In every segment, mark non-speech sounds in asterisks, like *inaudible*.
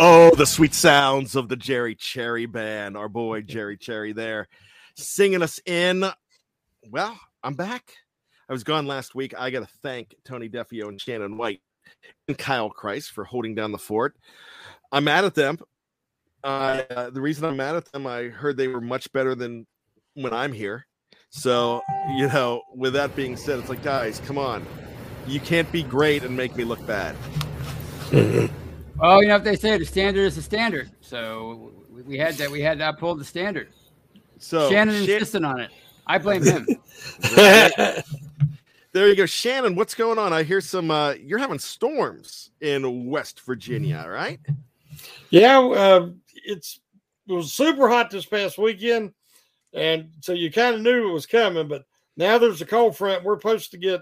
Oh, the sweet sounds of the Jerry Cherry Band. Our boy Jerry Cherry there singing us in. Well, I'm back. I was gone last week. I got to thank Tony Defeo and Shannon White and Kyle Kreis for holding down the fort. I'm mad at them. Uh, the reason I'm mad at them, I heard they were much better than when I'm here. So, you know, with that being said, it's like, guys, come on. You can't be great and make me look bad. Well, you know what they say, the standard is the standard. So we had that. We had to uphold the standard. So Shannon Shan- insisted on it. I blame him. *laughs* there you go, Shannon. What's going on? I hear some. uh You're having storms in West Virginia, right? Yeah, uh, it's it was super hot this past weekend, and so you kind of knew it was coming. But now there's a cold front. We're supposed to get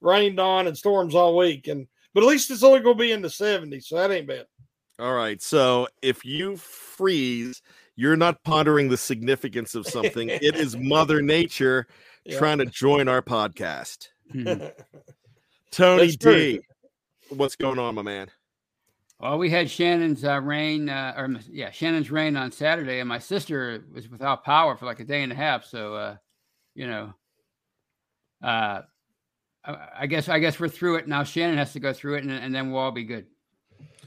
rained on and storms all week, and but at least it's only going to be in the 70s, so that ain't bad. All right. So if you freeze, you're not pondering the significance of something. it is *laughs* Mother Nature Yeah. trying to join our podcast. Mhm. *laughs* Tony That's true. D, what's going on, my man? well, we had Shannon's uh, rain, uh, or yeah, Shannon's rain on Saturday, and my sister was without power for like a day and a half. So, uh, you know, uh, I, guess I guess we're through it now. Shannon has to go through it, and, and then we'll all be good.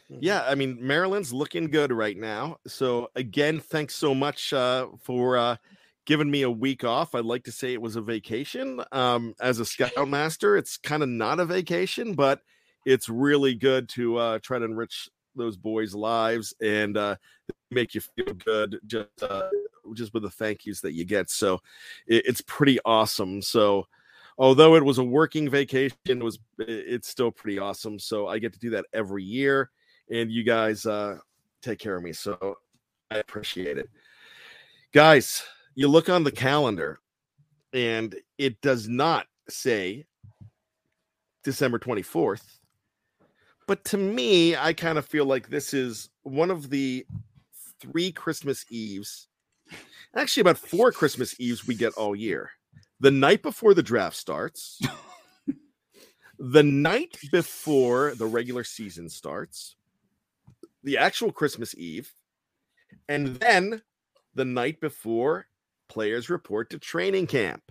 Yeah, I mean Maryland's looking good right now. So again, thanks so much uh, for uh, giving me a week off. I'd like to say it was a vacation. Um, as a scoutmaster, it's kind of not a vacation, but it's really good to uh, try to enrich those boys' lives and uh, make you feel good just uh, just with the thank yous that you get. So it, it's pretty awesome. So although it was a working vacation, it was it's still pretty awesome. So I get to do that every year and you guys uh take care of me so i appreciate it guys you look on the calendar and it does not say december 24th but to me i kind of feel like this is one of the three christmas eves actually about four christmas eves we get all year the night before the draft starts the night before the regular season starts the actual Christmas Eve, and then the night before players report to training camp.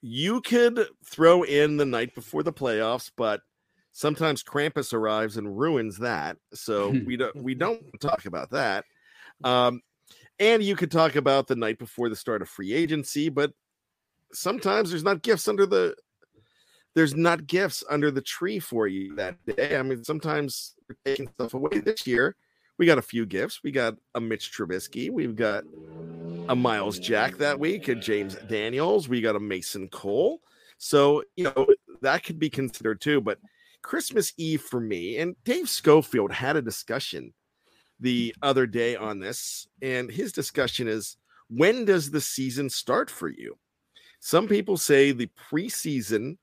You could throw in the night before the playoffs, but Sometimes Krampus arrives and ruins that. So *laughs* we don't we don't talk about that. Um, and you could talk about the night before the start of free agency, but sometimes there's not gifts under the there's not gifts under the tree for you that day. I mean, sometimes we're taking stuff away. This year, we got a few gifts. We got a Mitch Trubisky. We've got a Myles Jack that week, a James Daniels. We got a Mason Cole. So, you know, that could be considered too. But Christmas Eve for me, and Dave Schofield had a discussion the other day on this. And his discussion is when does the season start for you? Some people say the preseason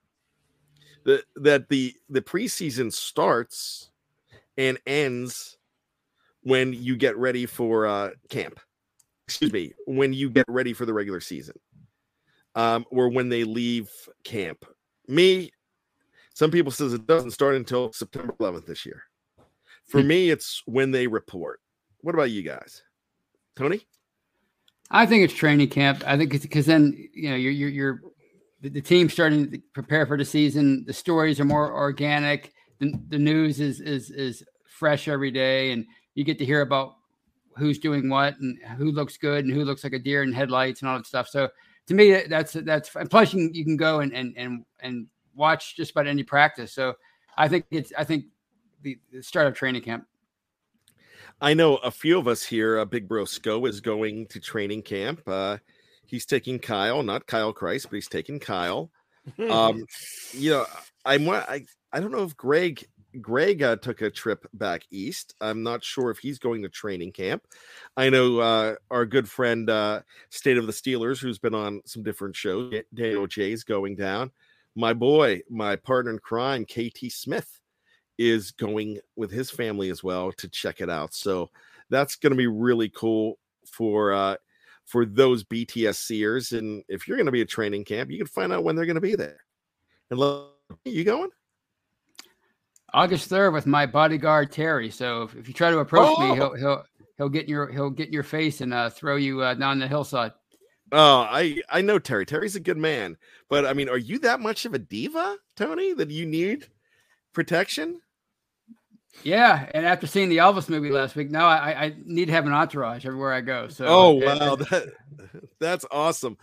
that that the the preseason starts and ends when you get ready for uh camp. Excuse me, when you get ready for the regular season. Um, or when they leave camp. Me, some people says it doesn't start until September 11th this year. For Hmm. me, it's when they report. What about you guys, Tony? I think it's training camp. I think it's because then you know you're you're, you're the, the team's starting to prepare for the season. The stories are more organic. The, the news is is is fresh every day, and you get to hear about who's doing what and who looks good and who looks like a deer in headlights and all that stuff. So to me, that's that's and plus you can, you can go and and and and watch just about any practice. So I think it's I think the, the start of training camp. I know a few of us here. Uh, Big Bro Sco is going to training camp. Uh, he's taking Kyle, not Kyle Christ, but he's taking Kyle. Um, *laughs* you know, I'm I I don't know if Greg Greg uh, took a trip back east. I'm not sure if he's going to training camp. I know uh, our good friend uh, State of the Steelers, who's been on some different shows, Da- Daniel Jay's going down. My boy, my partner in crime, KT Smith, is going with his family as well to check it out. So that's going to be really cool for uh, for those BTS seers. And if you're going to be at training camp, you can find out when they're going to be there. And lo- you going? August third with my bodyguard Terry. So if, if you try to approach Oh! me, he'll he'll he'll get in your he'll get in your face and uh, throw you uh, down the hillside. Oh, I I know Terry. Terry's a good man, but I mean, are you that much of a diva, Tony, that you need protection? Yeah, and after seeing the Elvis movie last week, now I, I need to have an entourage everywhere I go. So oh it- wow, it- that that's awesome.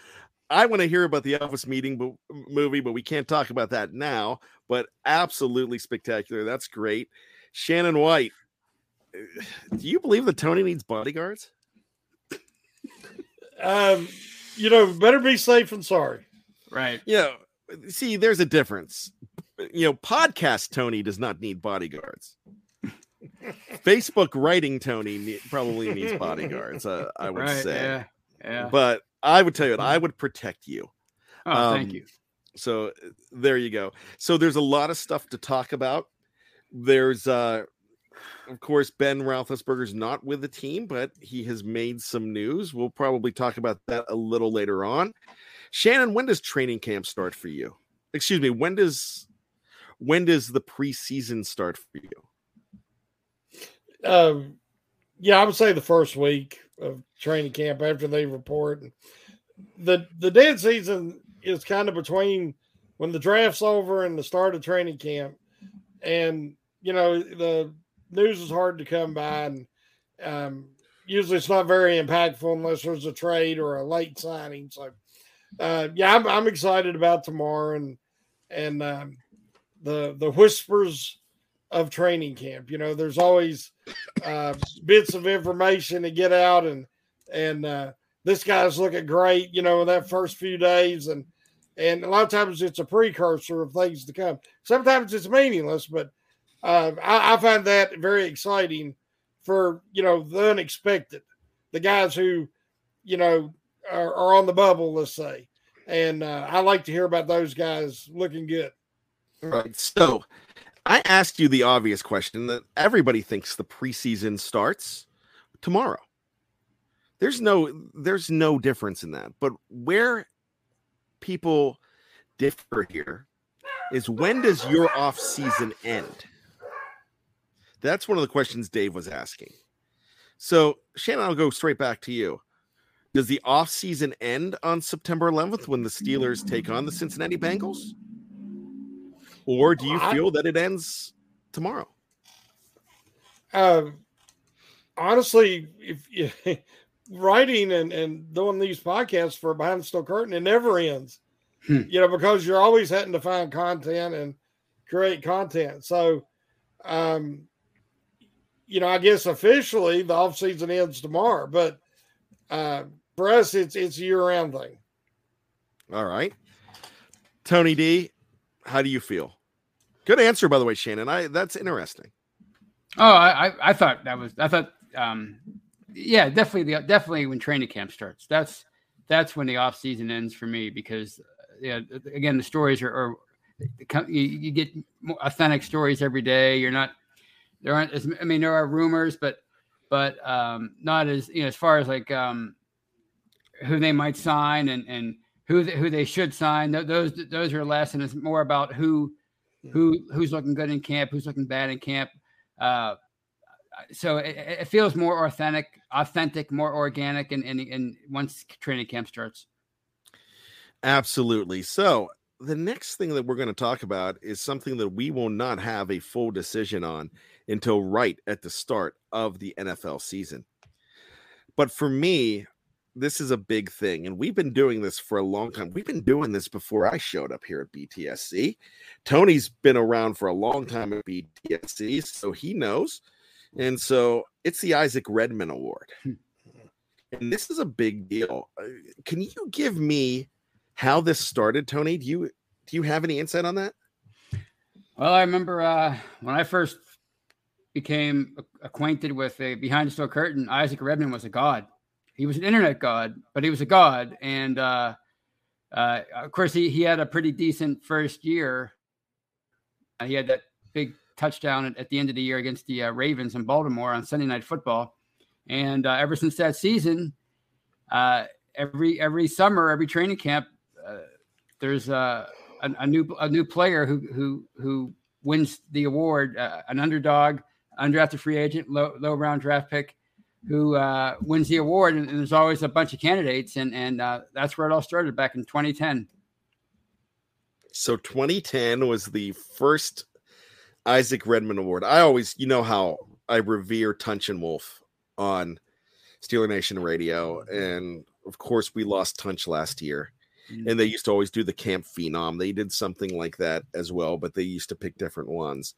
I want to hear about the Elvis meeting but, movie, but we can't talk about that now. But absolutely spectacular. That's great. Shannon White, *sighs* do you believe that Tony needs bodyguards? um, you know, better be safe than sorry. right. You know, see, there's a difference. You know, podcast Tony does not need bodyguards. Facebook writing Tony ne- probably needs bodyguards. Uh, I would Right. say, Yeah. Yeah. but I would tell you, what, I would protect you. oh, thank um, you. So uh, there you go. So there's a lot of stuff to talk about. There's uh of course Ben Roethlisberger's not with the team, but he has made some news. We'll probably talk about that a little later on. Shannon, when does training camp start for you? Excuse me, when does when does the preseason start for you? Um, yeah, I would say the first week of training camp after they report. The the dead season is kind of between when the draft's over and the start of training camp, and you know the news is hard to come by, and um, usually it's not very impactful unless there's a trade or a late signing. So, uh, yeah, I'm, I'm excited about tomorrow and and um, the the whispers of training camp. You know, there's always uh, bits of information to get out, and and uh, this guy's looking great. You know, in that first few days, and and a lot of times it's a precursor of things to come. Sometimes it's meaningless, but uh, I, I find that very exciting for you know the unexpected, the guys who you know are, are on the bubble, let's say. And uh, I like to hear about those guys looking good. Right. So I asked you the obvious question that everybody thinks the preseason starts tomorrow. There's no there's no difference in that. But where people differ here is when does your off season end? That's one of the questions Dave was asking. So, Shannon, I'll go straight back to you. Does the off season end on September 11th when the Steelers take on the Cincinnati Bengals? Or do you feel that it ends tomorrow? Uh, honestly, if, if *laughs* writing and, and doing these podcasts for Behind the Steel Curtain, it never ends. Hmm. You know, because you're always having to find content and create content. So, um, you know, I guess officially the off season ends tomorrow, but uh, for us, it's it's a year round thing. All right, Tony D, how do you feel? Good answer, by the way, Shannon. I that's interesting. Oh, I I thought that was I thought um yeah definitely the definitely when training camp starts that's that's when the off season ends for me because yeah again the stories are, are you, you get authentic stories every day. You're not there aren't as I mean there are rumors, but but um, not as you know as far as like um, who they might sign and and who they, who they should sign. Those those are less, and it's more about who who who's looking good in camp, who's looking bad in camp. Uh, so it, it, feels more authentic, authentic, more organic, and and, and once training camp starts. Absolutely. So the next thing that we're going to talk about is something that we will not have a full decision on until right at the start of the NFL season. But for me, this is a big thing. And we've been doing this for a long time. We've been doing this before I showed up here at BTSC. Tony's been around for a long time at BTSC, so he knows. And so it's the Isaac Redman Award. Hmm. And this is a big deal. Uh, can you give me how this started, Tony? Do you do you have any insight on that? Well, I remember uh, when I first became acquainted with a behind the steel curtain, Isaac Redman was a god. He was an internet god, but he was a god. And uh, uh, of course, he, he had a pretty decent first year. Uh, he had that big touchdown at, at, the end of the year against the uh, Ravens in Baltimore on Sunday Night Football. And uh, ever since that season, every every summer, every training camp, there's a, a, new a new player who who who wins the award, uh, an underdog, undrafted free agent, low low round draft pick, who uh, wins the award. And, and, there's always a bunch of candidates, and and uh, that's where it all started back in 2010. So 2010 was the first Isaac Redman Award. I always, you know, how I revere Tunch and Wolf on Steeler Nation Radio, and of course, we lost Tunch last year and they used to always do the camp phenom they did something like that as well but they used to pick different ones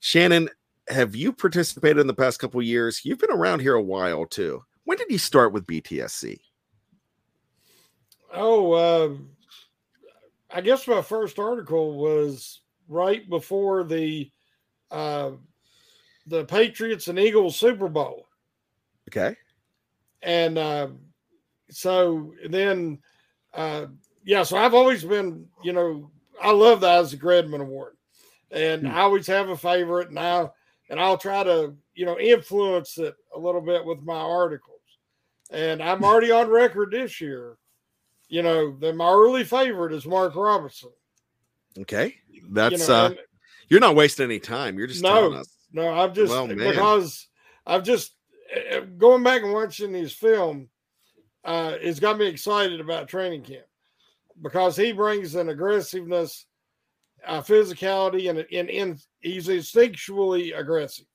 shannon have you participated in the past couple years? You've been around here a while too. When did you start with btsc oh uh, i guess my first article was right before the uh, the patriots and eagles super bowl. Okay. And uh, so then uh, yeah, so I've always been, you know, I love the Isaac Redman Award, and mm. I always have a favorite, and I and I'll try to, you know, influence it a little bit with my articles. And I'm hmm. already on record this year, you know, that my early favorite is Mark Robinson. Okay, that's you know, uh, you're not wasting any time. You're just no, no. I'm just well, because I've just eh, eh, going back and watching his film. Uh, it's got me excited about training camp because he brings an aggressiveness, uh, physicality, and in in he's instinctually aggressive,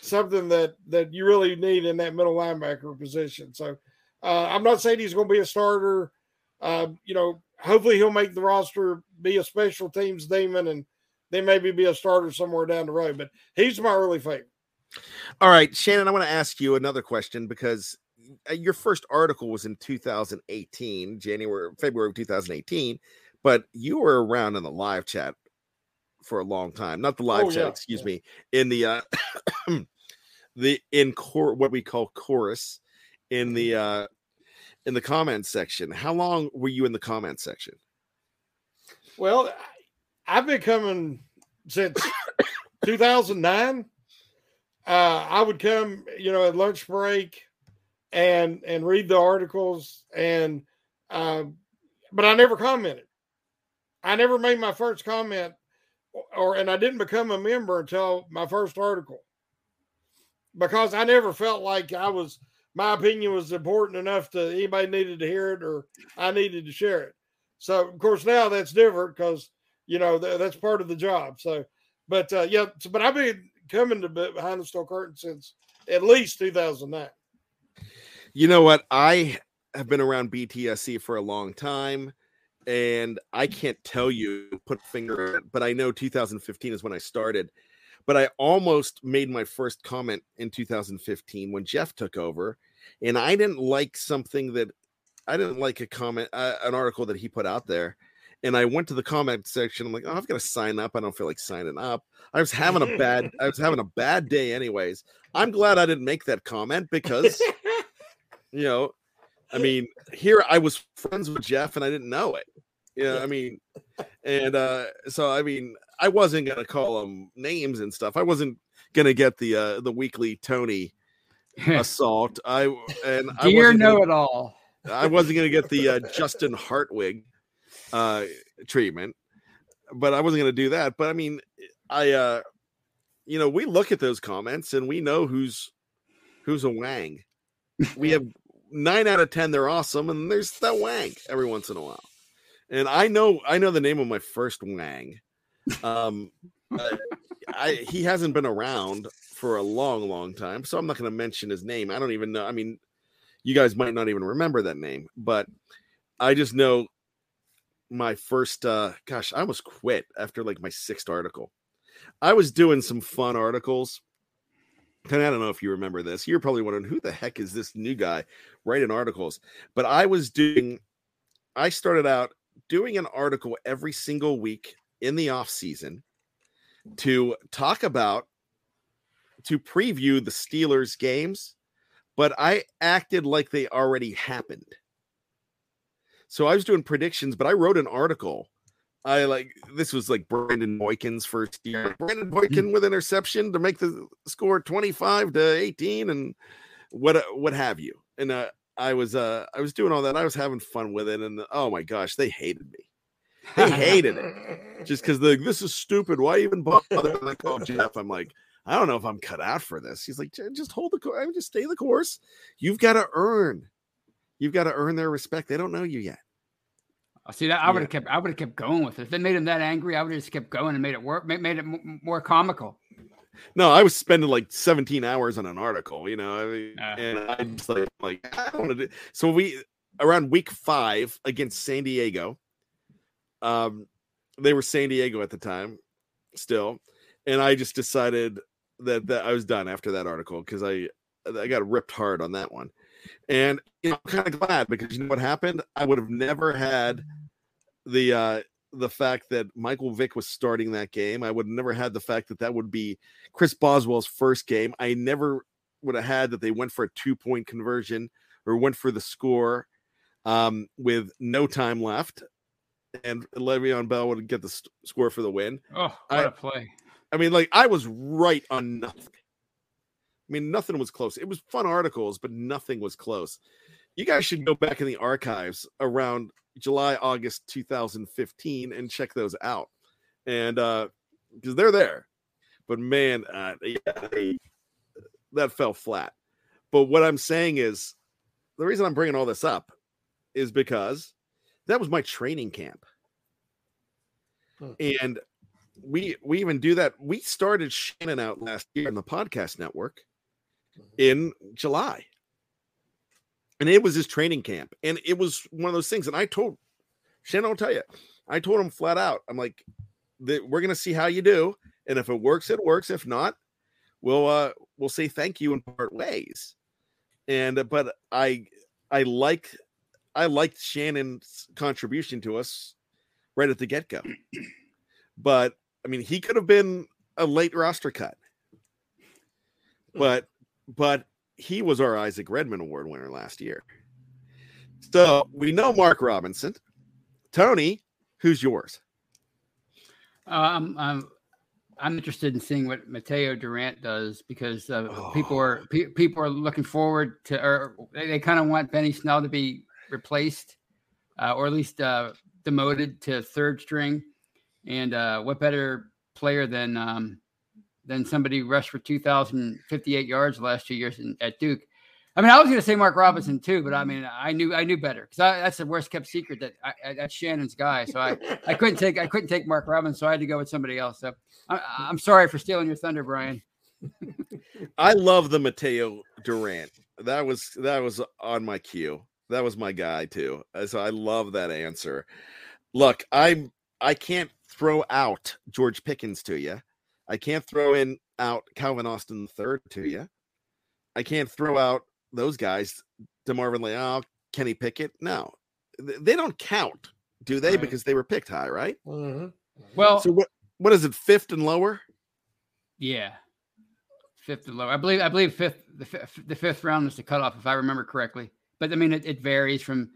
something that that you really need in that middle linebacker position. So uh, I'm not saying he's going to be a starter. Uh, you know, hopefully he'll make the roster, be a special teams demon, and then maybe be a starter somewhere down the road. But he's my early favorite. All right, Shannon, I want to ask you another question because uh, your first article was in 2018, January, February of 2018, but you were around in the live chat for a long time. Not the live oh, chat, yeah. excuse yeah. me, in the uh *clears throat* the in core what we call chorus in the mm-hmm. uh in the comment section. How long were you in the comment section? Well, I've been coming since 2009. Uh, I would come, you know, at lunch break and and read the articles and um, but I never commented. I never made my first comment or and I didn't become a member until my first article because I never felt like I was my opinion was important enough to anybody needed to hear it or I needed to share it. So of course now that's different because you know th- that's part of the job. So, but uh, yeah, so, but I've been coming to behind the steel curtain since at least 2009. You know what? I have been around BTSC for a long time, and I can't tell you put finger but I know 2015 is when I started. But I almost made my first comment in 2015 when Jeff took over, and I didn't like something that I didn't like a comment, uh, an article that he put out there. And I went to the comment section. I'm like, oh, I've got to sign up. I don't feel like signing up. I was having a bad, I was having a bad day, anyways. I'm glad I didn't make that comment because, *laughs* you know, I mean, here I was friends with Jeff and I didn't know it. You know, I mean, and uh, so I mean, I wasn't gonna call them names and stuff. I wasn't gonna get the uh the weekly Tony *laughs* assault. I and I Dear know it all. I wasn't gonna get the uh, Justin Hartwig uh treatment, but I wasn't gonna do that. But I mean, I uh you know, we look at those comments and we know who's who's a wang. We have nine out of ten, they're awesome, and there's that wang every once in a while. And I know I know the name of my first wang. Um I he hasn't been around for a long, long time, so I'm not gonna mention his name. I don't even know. I mean, you guys might not even remember that name, but I just know my first uh gosh, I almost quit after like my sixth article. I was doing some fun articles. And I don't know if you remember this. You're probably wondering who the heck is this new guy writing articles? But I was doing I started out doing an article every single week in the off season to talk about to preview the Steelers games but I acted like they already happened. So I was doing predictions, but I wrote an article. I like this was like Brandon Boykin's first year. Brandon Boykin with interception to make the score 25 to 18 and what what have you. And uh, I was uh I was doing all that. I was having fun with it and oh my gosh, they hated me. They hated it just because the this is stupid. Why even bother? And I called Jeff. I'm like, I don't know if I'm cut out for this. He's like, just hold the course. Just stay the course. You've got to earn. You've got to earn their respect. They don't know you yet. I see that. I would Yeah. have kept. I would have kept going with it. If they made him that angry, I would have just kept going and made it work. Made, it more comical. No, I was spending like 17 hours on an article, you know, I mean, Ah. and I just like, like *laughs* I don't want to do. So we around week five against San Diego. Um, they were San Diego at the time, still, and I just decided that that I was done after that article because I I got ripped hard on that one, and you know, I'm kind of glad because you know what happened. I would have never had the uh the fact that Michael Vick was starting that game. I would have never had the fact that that would be Chris Boswell's first game. I never would have had that they went for a two point conversion or went for the score um, with no time left, and Le'Veon Bell would get the st- score for the win. Oh, what I- a play! I mean, like I was right on nothing. I mean, nothing was close. It was fun articles, but nothing was close. You guys should go back in the archives around July, August 2015 and check those out. And uh because they're there. But man, uh yeah, they, that fell flat. But what I'm saying is the reason I'm bringing all this up is because that was my training camp. And we we even do that. We started Shannon out last year in the podcast network in July. And it was his training camp. And it was one of those things. And I told Shannon, I'll tell you, I told him flat out, I'm like, that we're gonna see how you do. And if it works, it works. If not, we'll uh we'll say thank you and part ways. And uh, but I I like I liked Shannon's contribution to us right at the get-go. But I mean, he could have been a late roster cut. But but he was our Isaac Redman Award winner last year. So we know Mark Robinson. Tony, who's yours? Um, I'm I'm interested in seeing what Mataeo Durant does because uh, people are pe- people are looking forward to, or they, they kind of want Benny Snell to be replaced, uh, or at least uh, demoted to third string. And uh, what better player than um, than somebody rushed for 2,058 yards last two years in, at Duke? I mean, I was going to say Mark Robinson too, but I mean, I knew I knew better because that's the worst kept secret that I, that's Shannon's guy. So I, I couldn't take I couldn't take Mark Robinson, so I had to go with somebody else. So I, I'm sorry for stealing your thunder, Brian. *laughs* I love the Mataeo Durant. That was that was on my cue. That was my guy too. Uh, so I love that answer. Look, I'm I can't throw out George Pickens to you. I can't throw in out Calvin Austin the third to you. I can't throw out those guys, DeMarvin Leal, Kenny Pickett. No, they don't count, do they? Right. Because they were picked high, right? Mm-hmm. Well, so what? What is it? Fifth and lower? Yeah, fifth and lower. I believe. I believe fifth. The, fifth, the fifth round is the cutoff, if I remember correctly. But I mean, it, it varies from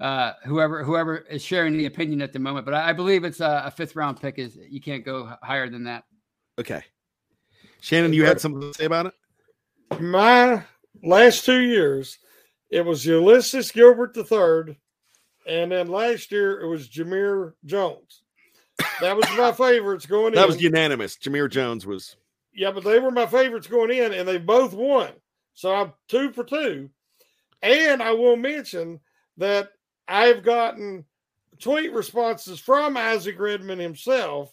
uh, whoever whoever is sharing the opinion at the moment. But I, I believe it's a, a, fifth round pick. Is you can't go higher than that. Okay, Shannon, you had something to say about it? My last two years, it was Ulysses Gilbert III, and then last year it was Jamir Jones. That was my *laughs* favorites going that in. That was unanimous. Jamir Jones was. Yeah, but they were my favorites going in, and they both won. So I'm two for two. And I will mention that I've gotten tweet responses from Isaac Redman himself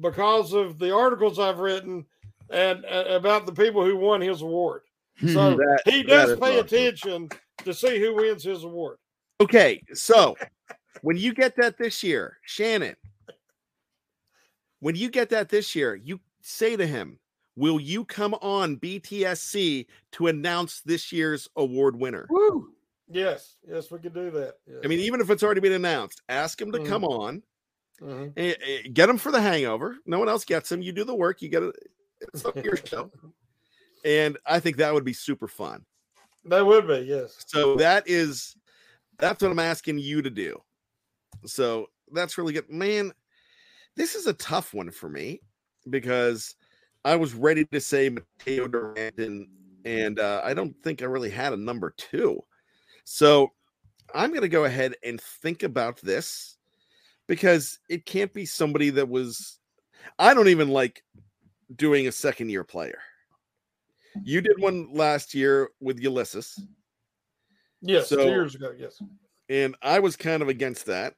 because of the articles I've written and uh, about the people who won his award. So that, he does pay awesome. attention to see who wins his award. Okay, so when you get that this year, Shannon, when you get that this year, you say to him, Will you come on BTSC to announce this year's award winner? Woo. Yes, yes, we could do that. Yes. I mean, even if it's already been announced, ask him to mm-hmm. come on. And, and get them for the hangover. No one else gets them. You do the work. You get it. It's up your show. *laughs* And I think that would be super fun. That would be, yes. So that is that's what I'm asking you to do. So that's really good. Man, this is a tough one for me because I was ready to say Mataeo Durant and and uh, I don't think I really had a number two. So I'm going to go ahead and think about this because it can't be somebody that was. I don't even like doing a second year player. You did one last year with Ulysses. Yes, so, two years ago. Yes, and I was kind of against that.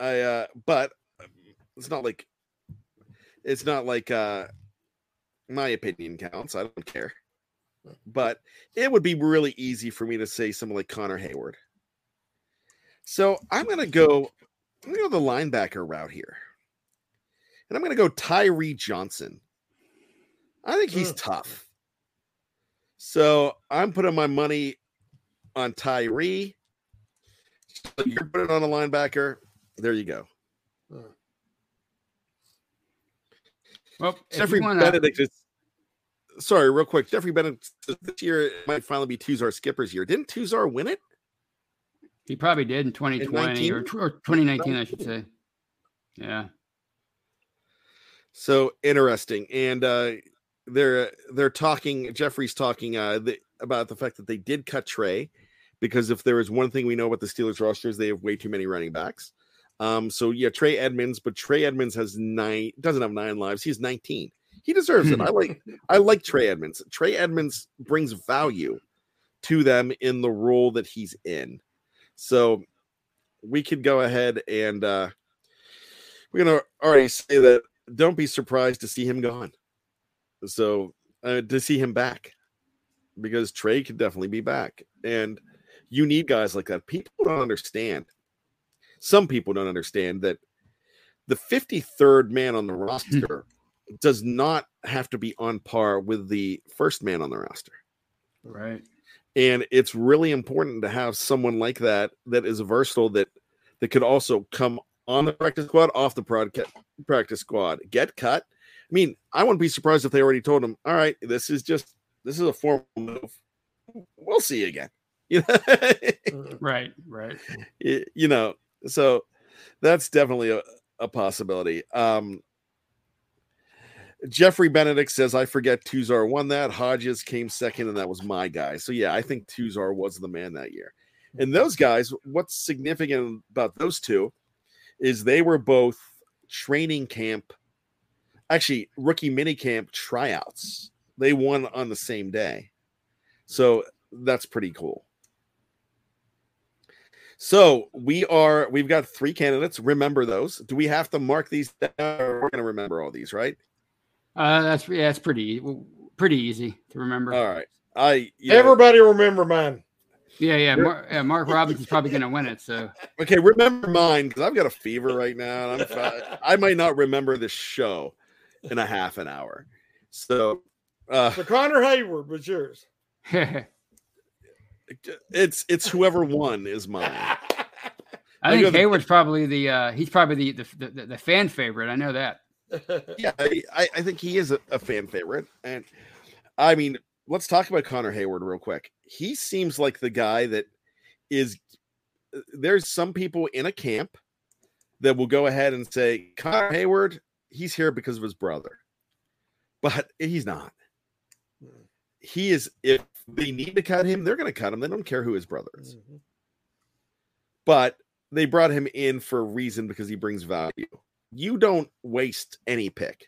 I, uh, but it's not like it's not like uh my opinion counts. I don't care. But it would be really easy for me to say something like Connor Heyward. So I'm gonna go, I'm gonna go the linebacker route here. And I'm gonna go Tyree Johnson. I think he's mm. tough. So I'm putting my money on Tyree. So You're putting on a linebacker. There you go. Well, Geoffrey wanna... Benedict is sorry, real quick. Geoffrey Benedict this year might finally be Tuzar Skipper's year. Didn't Tuzar win it? He probably did in 2020 in or, or 2019, I should say. Yeah. So interesting. And uh they're they're talking Geoffrey's talking uh the, about the fact that they did cut Trey because if there is one thing we know about the Steelers rosters, they have way too many running backs. Um, so yeah, Trey Edmunds, but Trey Edmunds has nine doesn't have nine lives. He's 19. He deserves it. I like *laughs* I like Trey Edmunds. Trey Edmunds brings value to them in the role that he's in. So we could go ahead and uh we're gonna already say that don't be surprised to see him gone. So uh, to see him back because Trey could definitely be back. And you need guys like that. People don't understand. Some people don't understand that the 53rd man on the roster does not have to be on par with the first man on the roster. Right. And it's really important to have someone like that that is versatile that that could also come on the practice squad, off the practice squad, get cut, I mean, I wouldn't be surprised if they already told him, "All right, this is just this is a formal move. We'll see you again." *laughs* You know? Mm, right, right. You know, so that's definitely a, a possibility. Um, Geoffrey Benedict says, I forget Tuzar won that. Hodges came second, and that was my guy. So, yeah, I think Tuzar was the man that year. And those guys, what's significant about those two is they were both training camp actually rookie minicamp tryouts. They won on the same day. So that's pretty cool. So we are we've got three candidates. Remember those. Do we have to mark these down? We're gonna remember all these, right? Uh, that's yeah, that's pretty pretty easy to remember. All right. I you know- Everybody remember mine. Yeah, yeah. Mark, yeah, Mark Robinson's probably going to win it. So *laughs* okay. Remember mine because I've got a fever right now, and I'm fi- I might not remember this show in a half an hour. So uh, So Connor Heyward was yours. *laughs* it's it's whoever won is mine. I I think go the- Heyward's probably the uh, he's probably the the, the the fan favorite. I know that. Yeah, I, I- think he is a, a fan favorite, and I mean, let's talk about Connor Heyward real quick. He seems like the guy that is. Uh, there's some people in a camp that will go ahead and say Connor Heyward, he's here because of his brother, but he's not. Hmm. He is. If they need to cut him, they're going to cut him. They don't care who his brother is. Mm-hmm. But they brought him in for a reason because he brings value. You don't waste any pick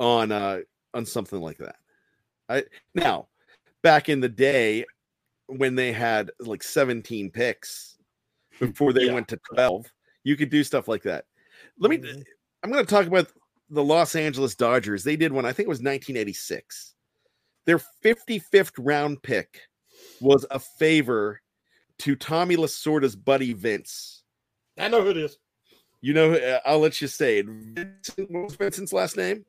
on uh on something like that. I now back in the day when they had like 17 picks before they Yeah. went to 12, you could do stuff like that. Let me Mhm. I'm going to talk about the Los Angeles Dodgers. They did one, I think it was 1986. Their 55th round pick was a favor to Tommy Lasorda's buddy Vince. I know who it is. You know, uh, I'll let you say it. Vincent, what was Vincent's last name?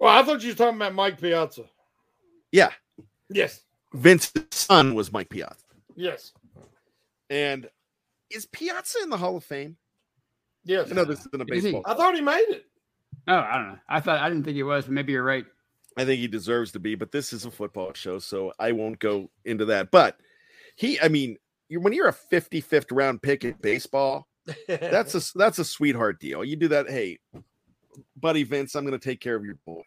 Well, I thought you were talking about Mike Piazza. Yeah, Yes. Vince's son was Mike Piazza. Yes. And is Piazza in the Hall of Fame? Yes. I know this isn't a Is baseball. I thought he made it. Oh, I don't know. I thought I didn't think he was, but maybe you're right. I think he deserves to be, but this is a football show, so I won't go into that. But he, I mean, you when you're a 55th round pick in baseball, that's a *laughs* that's a sweetheart deal. You do that, hey, buddy Vince, I'm going to take care of your boy.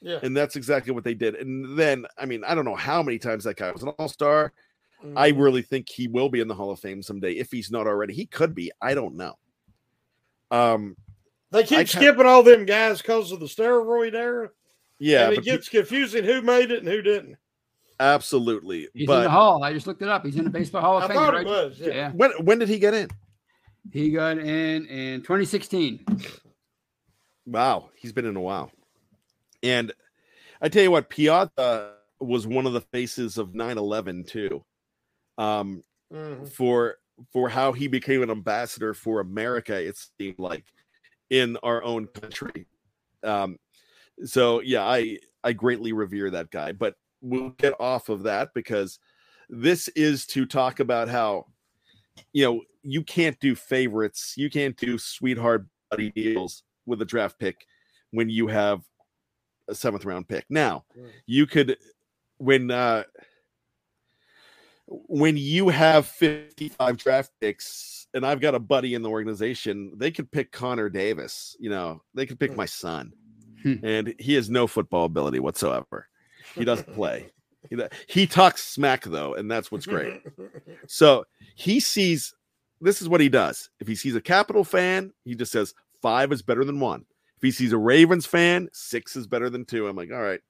yeah. And that's exactly what they did. And then, I mean, I don't know how many times that guy was an all star. I Mhm. really think he will be in the Hall of Fame someday. If he's not already, he could be. I don't know. Um, they keep I ca- skipping all them guys because of the steroid era. yeah, and it but gets confusing who made it and who didn't. absolutely. He's in the Hall. I just looked it up. He's in the Baseball Hall of I Fame. thought right? it was. Yeah. Yeah. when when did he get in? He got in in 2016. Wow, he's been in a while. And I tell you what, Piazza was one of the faces of 9/11 too. Um, Mhm. for for how he became an ambassador for America, it seemed like in our own country. Um, so yeah, I I greatly revere that guy, but we'll get off of that because this is to talk about how you know you can't do favorites, you can't do sweetheart buddy deals with a draft pick when you have a seventh round pick. Now, you could when uh when you have 55 draft picks and I've got a buddy in the organization, they could pick Connor Davis, you know, they could pick my son. Hmm. and he has no football ability whatsoever. He doesn't play. *laughs* He, he talks smack though, and that's what's great. *laughs* So he sees this is what he does. If he sees a Capital fan, he just says five is better than one. If he sees a Ravens fan, six is better than two. I'm like, all right,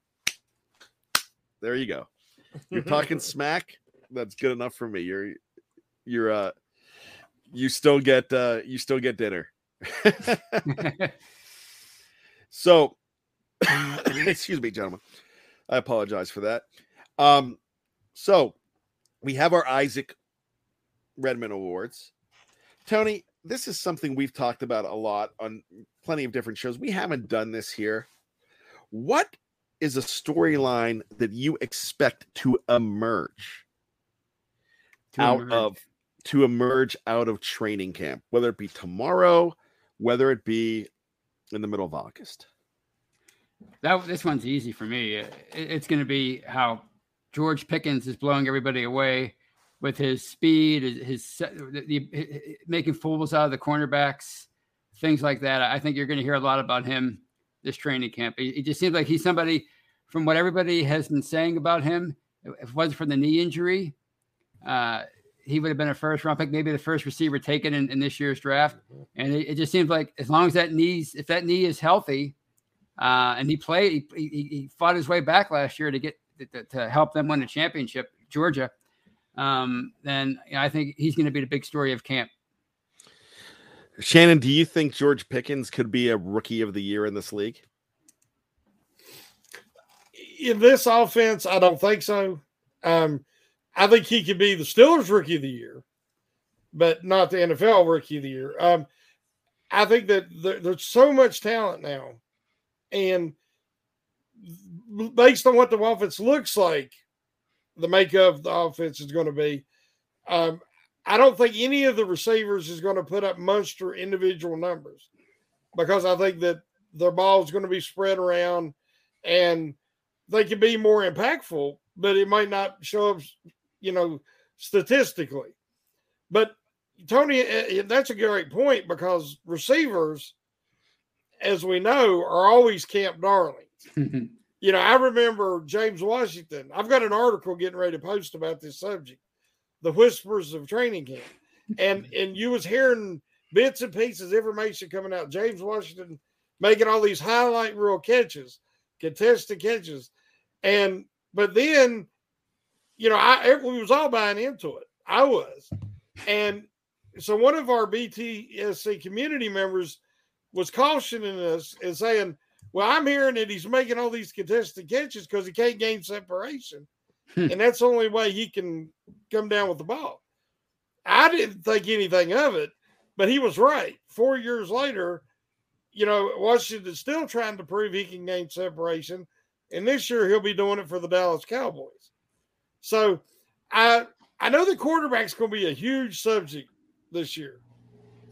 there you go. You're *laughs* talking smack. That's good enough for me. You're you're uh you still get uh you still get dinner. *laughs* so *laughs* excuse me, gentlemen. I apologize for that. Um, so we have our Isaac Redman Awards. Tony, this is something we've talked about a lot on plenty of different shows. We haven't done this here. What is a storyline that you expect to emerge To out emerge. of to emerge out of training camp, whether it be tomorrow, whether it be in the middle of August? That this one's easy for me. It- it's going to be how George Pickens is blowing everybody away with his speed, his, his the, the- making fools out of the cornerbacks, things like that. I think you're going to hear a lot about him this training camp. It, it just seems like he's somebody, from what everybody has been saying about him, if it wasn't for the knee injury, uh, he would have been a first round pick, maybe the first receiver taken in, in this year's draft. And it, it just seems like as long as that knees, if that knee is healthy, uh, and he played, he, he, he fought his way back last year to get to, to help them win a championship, Georgia, um, then you know, I think he's going to be the big story of camp. Shannon, do you think George Pickens could be a rookie of the year in this league? In this offense, I don't think so. Um, I think he could be the Steelers rookie of the year, but not the NFL rookie of the year. Um, I think that there, there's so much talent now, and based on what the offense looks like, the makeup of the offense is going to be. Um, I don't think any of the receivers is going to put up monster individual numbers because I think that their ball is going to be spread around and they can be more impactful, but it might not show up, you know, statistically. But Tony, eh, eh, that's a great point because receivers, as we know, are always camp darlings. *laughs* you know, I remember James Washington. I've got an article getting ready to post about this subject the whispers of training camp. And *laughs* and you was hearing bits and pieces, information coming out. James Washington making all these highlight reel catches, contested catches. And but then, you know, I we was all buying into it. I was. And so one of our BTSC community members was cautioning us and saying, Well, I'm hearing that he's making all these contested catches because he can't gain separation. Hmm. and that's the only way he can come down with the ball. I didn't think anything of it, but he was right. Four years later, you know, Washington's still trying to prove he can gain separation, and this year he'll be doing it for the Dallas Cowboys. So, I I know the quarterback's going to be a huge subject this year.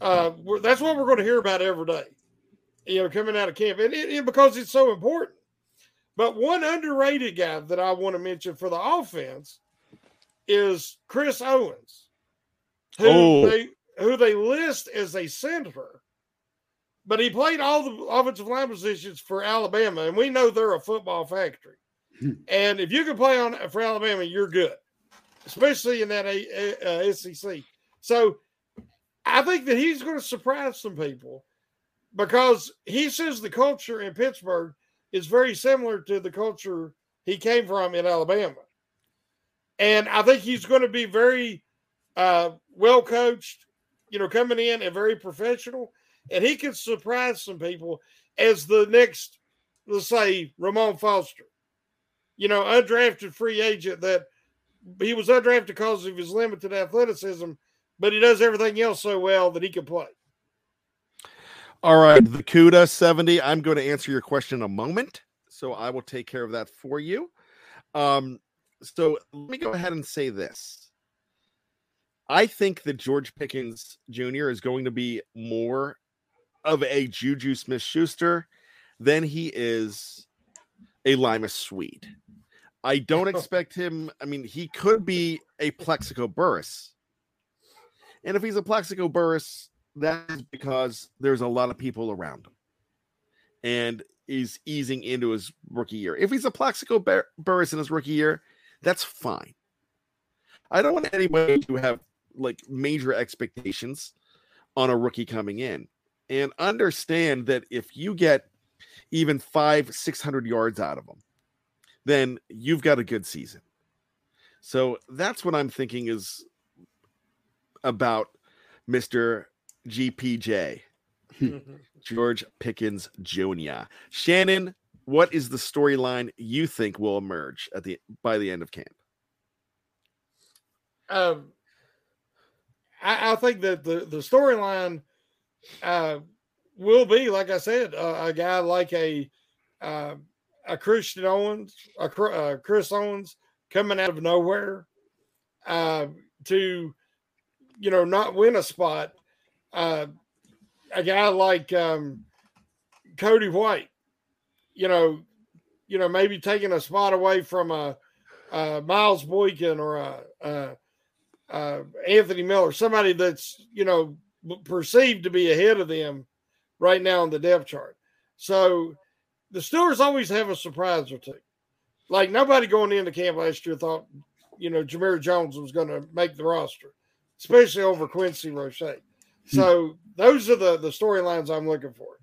Uh, that's what we're going to hear about every day, you know, coming out of camp, and it, it, because it's so important. But one underrated guy that I want to mention for the offense is Chris Owens, who oh. they who they list as a center, but he played all the offensive line positions for Alabama, and we know they're a football factory. Hmm. and if you can play on for Alabama, you're good, especially in that uh, SEC. So I think that he's going to surprise some people because he says the culture in Pittsburgh is very similar to the culture he came from in Alabama. And I think he's going to be very uh, well coached, you know, coming in and very professional. And he could surprise some people as the next, let's say, Ramon Foster, you know, undrafted free agent that he was undrafted because of his limited athleticism, but he does everything else so well that he can play. All right, the CUDA 70. I'm going to answer your question in a moment. So I will take care of that for you. Um, so let me go ahead and say this. I think that George Pickens Jr. is going to be more of a Juju Smith Schuster than he is a Limas Sweed. I don't *laughs* expect him. I mean, he could be a Plaxico Burress. And if he's a Plaxico Burress, that is because there's a lot of people around him and he's easing into his rookie year. If he's a Plaxico Bur- Burress in his rookie year, that's fine. I don't want anybody to have like major expectations on a rookie coming in and understand that if you get even five, 600 yards out of him, then you've got a good season. So that's what I'm thinking is about Mr. GPJ, *laughs* George Pickens Jr. Shannon, what is the storyline you think will emerge at the by the end of camp? Um, I, I think that the the storyline uh, will be, like I said, uh, a guy like a uh, a Christian Owens, a, uh, Chris Owens coming out of nowhere uh, to, you know, not win a spot uh, a guy like um, Cody White, you know, you know, maybe taking a spot away from a, a Miles Boykin or a, a, a, Anthony Miller, somebody that's you know perceived to be ahead of them right now on the depth chart. So the Steelers always have a surprise or two. Like nobody going into camp last year thought, you know, Jamir Jones was going to make the roster, especially over Quincy Roche. Hmm. So those are the the storylines I'm looking for.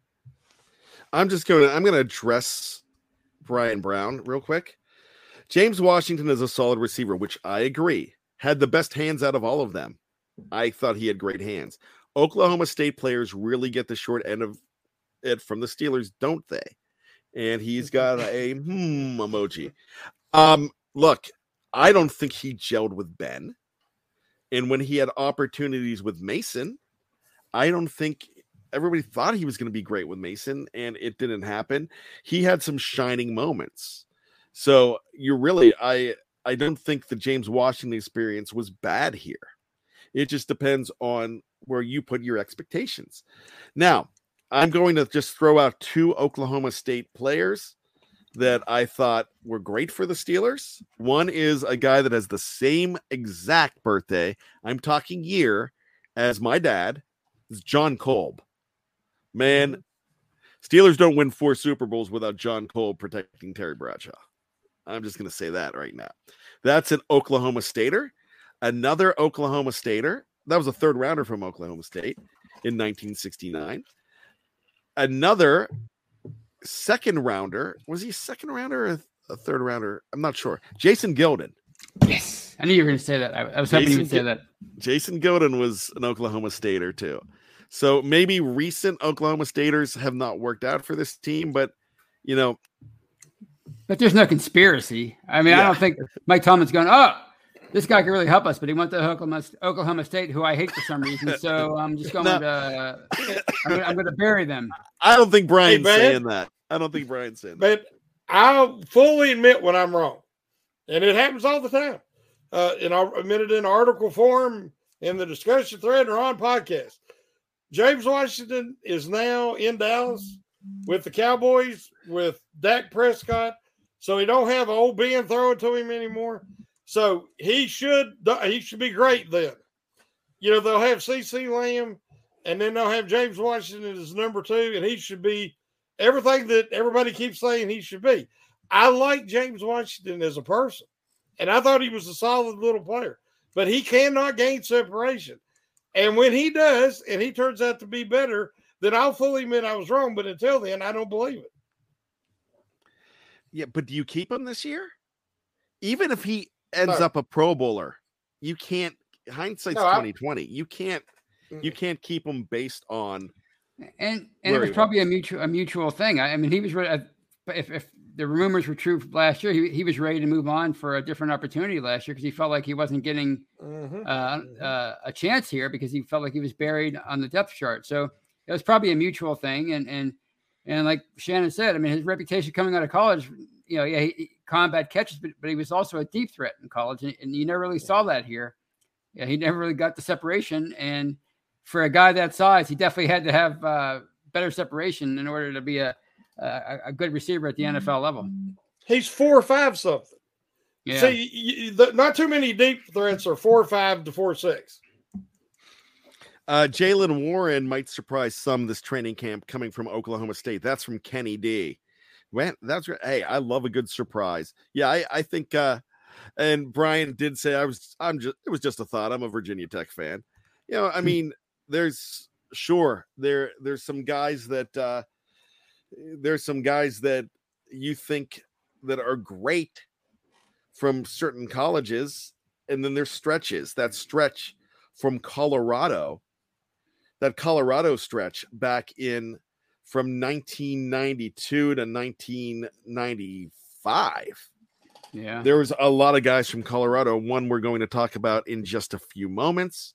I'm just going to I'm going to address Brian Brown real quick. James Washington is a solid receiver, which I agree. Had the best hands out of all of them. I thought he had great hands. Oklahoma State players really get the short end of it from the Steelers, don't they? And he's *laughs* got a hmm emoji. Um, look, I don't think he gelled with Ben. And when he had opportunities with Mason, I don't think everybody thought he was going to be great with Mason, and it didn't happen. He had some shining moments. So you really, I, I don't think the James Washington experience was bad here. It just depends on where you put your expectations. Now, I'm going to just throw out two Oklahoma State players that I thought were great for the Steelers. One is a guy that has the same exact birthday, I'm talking year, as my dad, is Jon Kolb. Man, mm-hmm. Steelers don't win four Super Bowls without Jon Kolb protecting Terry Bradshaw. I'm just going to say that right now. That's an Oklahoma Stater. Another Oklahoma Stater. That was a third rounder from Oklahoma State in 1969. Another second rounder. Was he a second rounder or a third rounder? I'm not sure. Jason Gildon. Yes. I knew you were going to say that. I, was hoping you would say that. Jason Gildon was an Oklahoma Stater too. So maybe recent Oklahoma Staters have not worked out for this team, but you know. But there's no conspiracy. I mean, yeah. I don't think Mike Tomlin's going, oh, this guy can really help us, but he went to Oklahoma, Oklahoma State, who I hate for some reason. So *laughs* I'm just going no. to, I'm, I'm going to bury them. I don't think Brian's hey, saying that. I don't think Brian's saying but that. But I'll fully admit when I'm wrong, and it happens all the time. Uh, and I'll admit it in article form, in the discussion thread, or on podcast. James Washington is now in Dallas with the Cowboys with Dak Prescott, so he don't have old Ben throwing to him anymore. So he should he should be great then. You know they'll have CeeDee Lamb, and then they'll have James Washington as number two, and he should be everything that everybody keeps saying he should be. I like James Washington as a person, and I thought he was a solid little player, but he cannot gain separation. And when he does, and he turns out to be better, then I'll fully admit I was wrong. But until then, I don't believe it. Yeah, but do you keep him this year? Even if he ends no. up a Pro Bowler, you can't. Hindsight's no, twenty twenty. You can't. You mm. can't keep him based on. And and it was probably was. a mutual a mutual thing. I, I mean, he was if if the rumors were true last year, he, he was ready to move on for a different opportunity last year because he felt like he wasn't getting mm-hmm. uh, mm-hmm. uh, a chance here because he felt like he was buried on the depth chart. So it was probably a mutual thing. And and and like Shannon said, I mean, his reputation coming out of college, you know, yeah, he, he, combat catches, but, but he was also a deep threat in college, and, and you never really saw that here. Yeah, he never really got the separation, and for a guy that size, he definitely had to have uh, better separation in order to be a a, a good receiver at the mm-hmm. NFL level. He's four or five something. Yeah. See, you, the, not too many deep threats are four or five to four six. Uh, Jaylen Warren might surprise some this training camp coming from Oklahoma State. That's from Kenny D. Man, that's hey, I love a good surprise. Yeah, I, I think uh and Brian did say I was I'm just it was just a thought. I'm a Virginia Tech fan. You know, I hmm. mean, there's sure there there's some guys that uh there's some guys that you think that are great from certain colleges, and then there's stretches. That stretch from Colorado, that Colorado stretch back in from 1992 to 1995. Yeah. There was a lot of guys from Colorado, one we're going to talk about in just a few moments.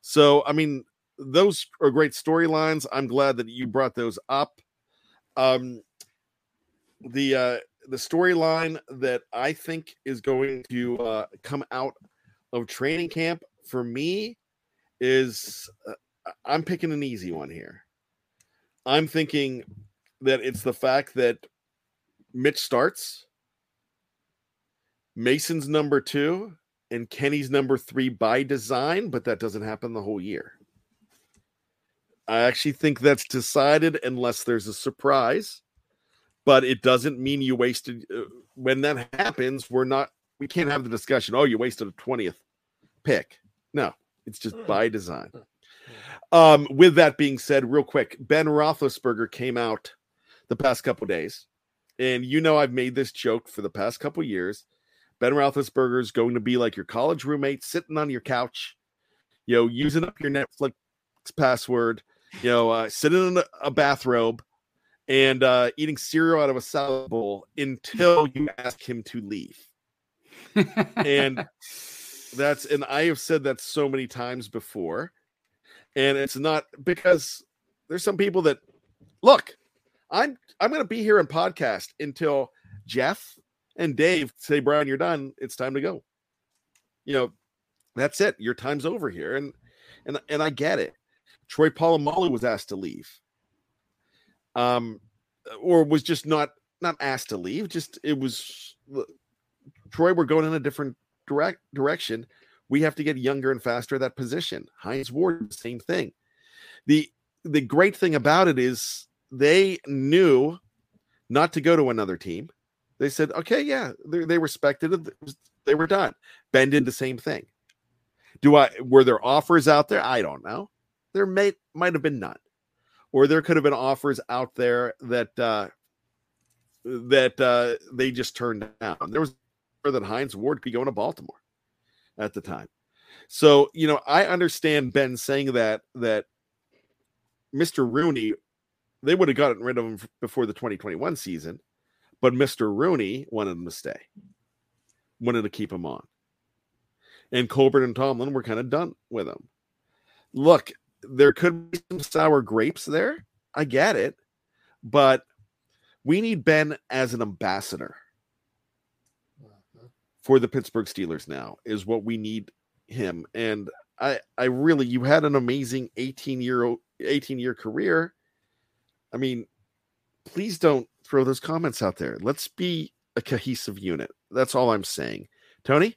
So, I mean, those are great storylines. I'm glad that you brought those up. Um, the uh, the storyline that I think is going to uh, come out of training camp for me is uh, I'm picking an easy one here. I'm thinking that it's the fact that Mitch starts, Mason's number two, and Kenny's number three by design, but that doesn't happen the whole year. I actually think that's decided unless there's a surprise, but it doesn't mean you wasted. Uh, when that happens, we're not. We can't have the discussion. Oh, you wasted a twentieth pick. No, it's just mm. by design. Um, with that being said, real quick, Ben Roethlisberger came out the past couple days, and you know I've made this joke for the past couple years Ben Roethlisberger is going to be like your college roommate sitting on your couch, you know, using up your Netflix password, you know, uh, sitting in a, a bathrobe and uh, eating cereal out of a salad bowl until you ask him to leave. and *laughs* that's, and I have said that so many times before. And it's not because there's some people that look, I'm I'm going to be here in podcast until Jeff and Dave say, Brian, you're done. It's time to go. You know, that's it. Your time's over here. And and and I get it. Troy Polamalu was asked to leave. Um, or was just not not asked to leave. Just it was Troy. We're going in a different direct direction. We have to get younger and faster at that position. Hines Ward, same thing. The the great thing about it is they knew not to go to another team. They said, okay, yeah, they, they respected it. They were done. Ben did the same thing. Do I were there offers out there? I don't know. There may might have been none, or there could have been offers out there that uh, that uh, they just turned down. There was that Hines Ward could go into Baltimore at the time. So you know, I understand Ben saying that that Mr. Rooney, they would have gotten rid of him before the 2021 season, but Mr. Rooney wanted him to stay, wanted to keep him on. And Colbert and Tomlin were kind of done with him. Look, there could be some sour grapes there. I get it. But we need Ben as an ambassador for the Pittsburgh Steelers now, is what we need him. And I, I really, you had an amazing 18 year 18 year career. I mean, please don't throw those comments out there. Let's be a cohesive unit. That's all I'm saying. Tony?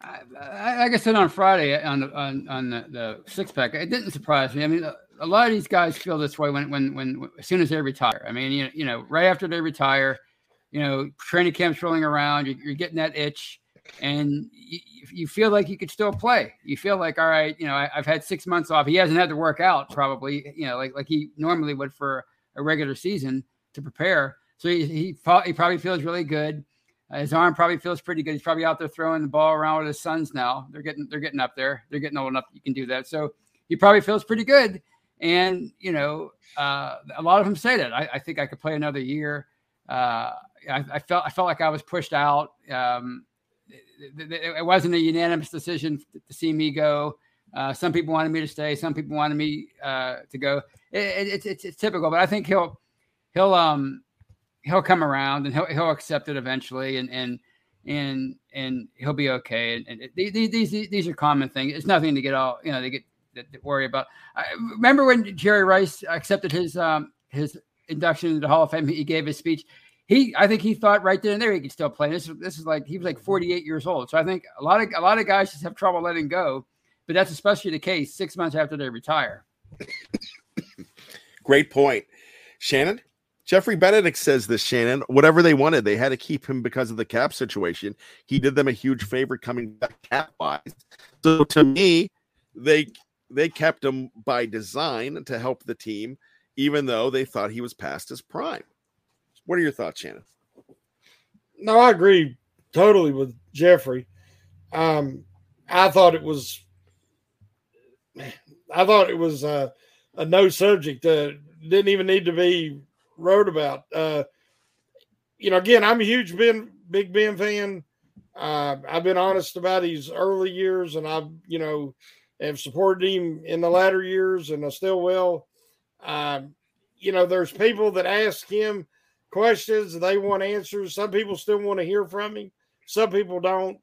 I, like I said on Friday on on on the, the, six pack, it didn't surprise me. I mean, a, lot of these guys feel this way when, when when when as soon as they retire. I mean, you you know, right after they retire, you know, training camps rolling around, you're, you're getting that itch, and you, you, feel like you could still play. You feel like, all right, you know, I, have had six months off. He hasn't had to work out probably, you know, like like he normally would for a regular season to prepare. So he he, he probably feels really good. His arm probably feels pretty good. He's probably out there throwing the ball around with his sons now. They're getting they're getting up there. They're getting old enough you can do that. So he probably feels pretty good. And you know, uh, a lot of them say that. I, I, think I could play another year. Uh, I, I, felt I felt like I was pushed out. Um, it, it, it, wasn't a unanimous decision to see me go. Uh, some people wanted me to stay. Some people wanted me uh, to go. It, it's it's typical, but I think he'll he'll um he'll come around and he'll he'll accept it eventually, and and and and he'll be okay. And, and these these these are common things. It's nothing to get all you know they get to worry about. I remember when Jerry Rice accepted his um his induction into the Hall of Fame. He gave his speech. He, I think he thought right then and there he could still play. This, this is like he was like 48 years old. So I think a lot of a lot of guys just have trouble letting go, but that's especially the case six months after they retire. *coughs* Great point, Shannon. Geoffrey Benedict says this, Shannon. Whatever they wanted, they had to keep him because of the cap situation. He did them a huge favor coming back cap wise. So to me, they they kept him by design to help the team, even though they thought he was past his prime. What are your thoughts, Shannon? No, I agree totally with Geoffrey. Um, I thought it was, I thought it was a, a no subject. Uh, didn't even need to be wrote about. Uh, you know, again, I'm a huge Ben, Big Ben fan. Uh, I've been honest about his early years, and I've, you know, have supported him in the latter years, and I still will. Uh, you know, there's people that ask him questions, they want answers. Some people still want to hear from him. Some people don't.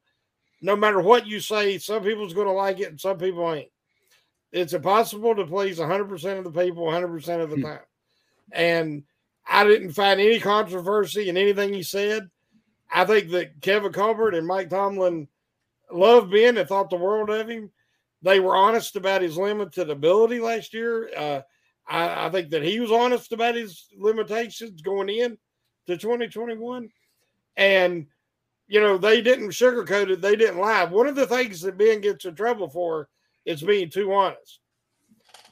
No matter what you say, some people's going to like it, and some people ain't. It's impossible to please 100% of the people 100% of the hmm. time. And I didn't find any controversy in anything he said. I think that Kevin Colbert and Mike Tomlin loved Ben and thought the world of him. They were honest about his limited ability last year. Uh, I, I, think that he was honest about his limitations going in to 2021. And, you know, they didn't sugarcoat it, they didn't lie. One of the things that Ben gets in trouble for is being too honest.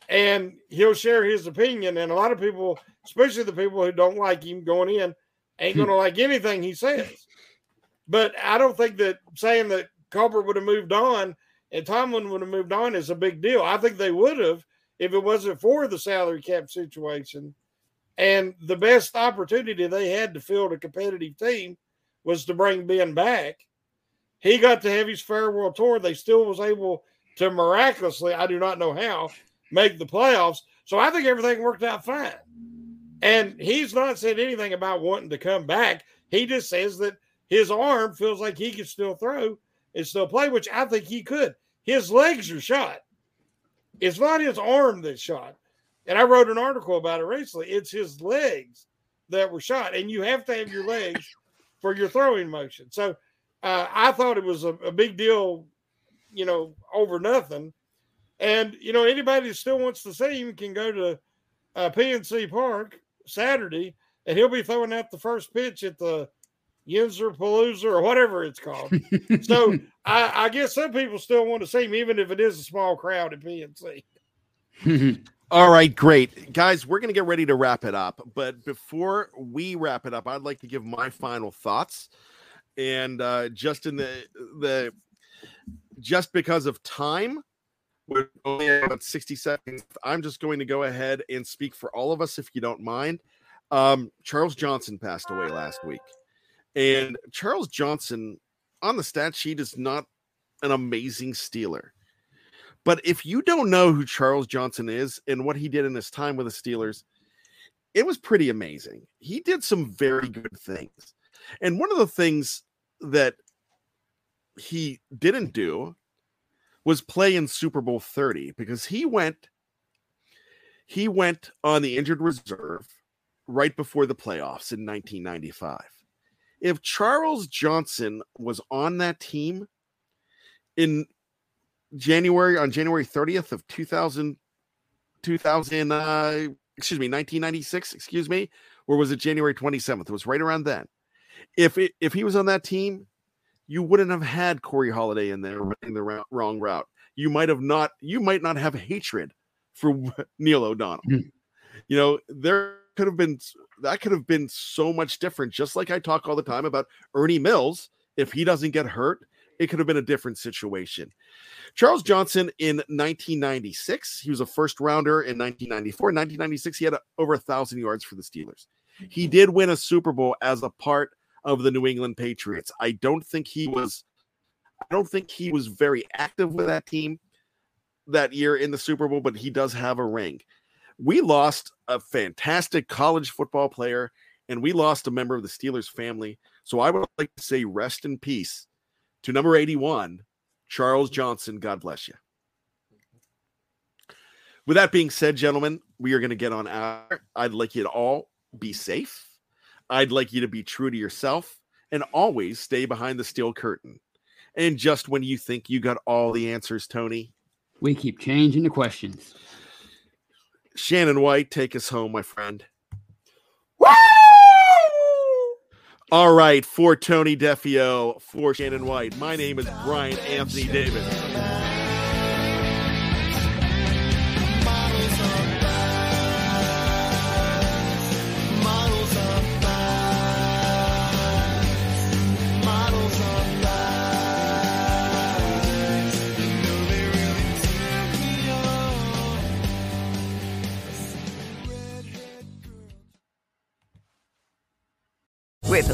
And he'll share his opinion. And a lot of people – especially the people who don't like him going in, ain't going *laughs* to like anything he says. But I don't think that saying that Colbert would have moved on and Tomlin would have moved on is a big deal. I think they would have if it wasn't for the salary cap situation. And the best opportunity they had to field a competitive team was to bring Ben back. He got to have his farewell tour. They still was able to miraculously, I do not know how, make the playoffs. So I think everything worked out fine. And he's not said anything about wanting to come back. He just says that his arm feels like he can still throw and still play, which I think he could. His legs are shot. It's not his arm that's shot. And I wrote an article about it recently. It's his legs that were shot. And you have to have your legs for your throwing motion. So uh, I thought it was a, a big deal, you know, over nothing. And, you know, anybody that still wants to see him can go to uh, PNC Park Saturday and he'll be throwing out the first pitch at the Yinzer Palooza or whatever it's called. *laughs* so I, I, guess some people still want to see him, even if it is a small crowd at PNC. *laughs* All right, great. Guys, we're going to get ready to wrap it up. But before we wrap it up, I'd like to give my final thoughts. And uh, just in the, the, just because of time, we're only about 60 seconds. I'm just going to go ahead and speak for all of us, if you don't mind. Um, Charles Johnson passed away last week. And Charles Johnson on the stat sheet is not an amazing Steeler. But if you don't know who Charles Johnson is and what he did in his time with the Steelers, it was pretty amazing. He did some very good things. And one of the things that he didn't do was play in Super Bowl 30 because he went he went on the injured reserve right before the playoffs in 1995 if Charles Johnson was on that team in January on January 30th of 2000 2000 uh, excuse me 1996 excuse me or was it January 27th it was right around then. If it, if he was on that team you wouldn't have had Corey Holliday in there running the wrong route you might have not you might not have hatred for *laughs* Neil O'Donnell mm. you know there could have been that could have been so much different. Just like I talk all the time about Ernie Mills, if he doesn't get hurt, it could have been a different situation. Charles Johnson in 1996, he was a first rounder in 1994. In 1996, he had over a thousand yards for the Steelers. He did win a Super Bowl as a part of the New England Patriots. I don't think he was. I don't think he was very active with that team that year in the Super Bowl, but he does have a ring we lost a fantastic college football player and we lost a member of the Steelers family. So I would like to say rest in peace to number 81, Charles Johnson. God bless you. With that being said, gentlemen, we are going to get on out. I'd like you to all be safe. I'd like you to be true to yourself and always stay behind the steel curtain. And just when you think you got all the answers, Tony, we keep changing the questions. Shannon White, take us home, my friend. Woo! All right, for Tony Defeo, for Shannon White, my name is Brian Anthony Davis.